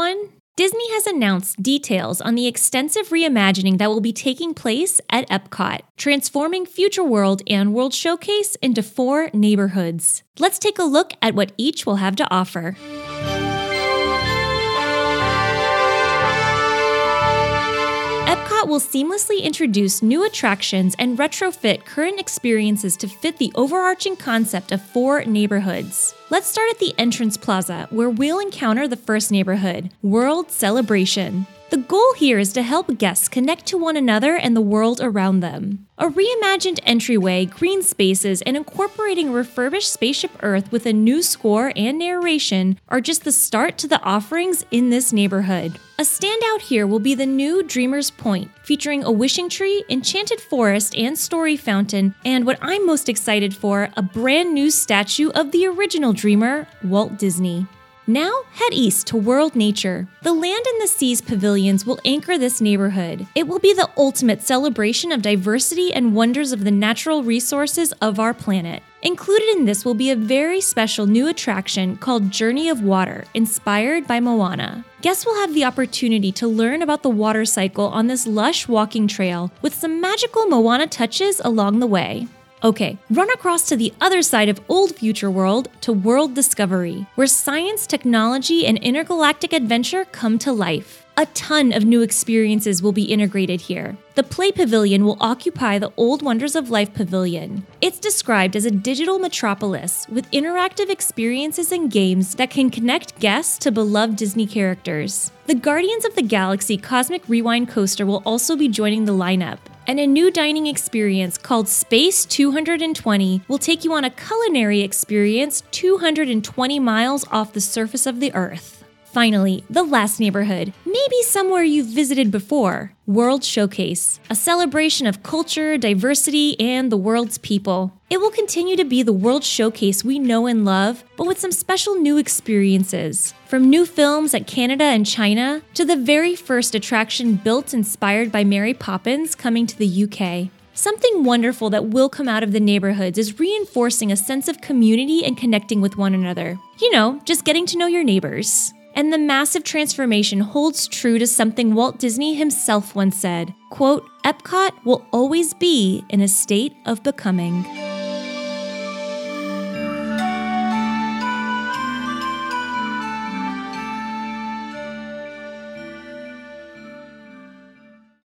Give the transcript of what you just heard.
everyone! Disney has announced details on the extensive reimagining that will be taking place at Epcot, transforming Future World and World Showcase into four neighborhoods. Let's take a look at what each will have to offer. Will seamlessly introduce new attractions and retrofit current experiences to fit the overarching concept of four neighborhoods. Let's start at the entrance plaza, where we'll encounter the first neighborhood, World Celebration. The goal here is to help guests connect to one another and the world around them. A reimagined entryway, green spaces, and incorporating refurbished Spaceship Earth with a new score and narration are just the start to the offerings in this neighborhood. A standout here will be the new Dreamer's Point, featuring a wishing tree, enchanted forest, and story fountain, and what I'm most excited for, a brand new statue of the original Dreamer, Walt Disney. Now, head east to World Nature. The Land and the Seas pavilions will anchor this neighborhood. It will be the ultimate celebration of diversity and wonders of the natural resources of our planet. Included in this will be a very special new attraction called Journey of Water, inspired by Moana. Guests will have the opportunity to learn about the water cycle on this lush walking trail with some magical Moana touches along the way. Okay, run across to the other side of Old Future World to World Discovery, where science, technology, and intergalactic adventure come to life. A ton of new experiences will be integrated here. The Play Pavilion will occupy the Old Wonders of Life Pavilion. It's described as a digital metropolis with interactive experiences and games that can connect guests to beloved Disney characters. The Guardians of the Galaxy Cosmic Rewind Coaster will also be joining the lineup and a new dining experience called Space 220 will take you on a culinary experience 220 miles off the surface of the Earth. Finally, the last neighborhood, maybe somewhere you've visited before World Showcase, a celebration of culture, diversity, and the world's people. It will continue to be the World Showcase we know and love, but with some special new experiences. From new films at Canada and China to the very first attraction built inspired by Mary Poppins coming to the UK. Something wonderful that will come out of the neighborhoods is reinforcing a sense of community and connecting with one another. You know, just getting to know your neighbors. And the massive transformation holds true to something Walt Disney himself once said, quote, Epcot will always be in a state of becoming.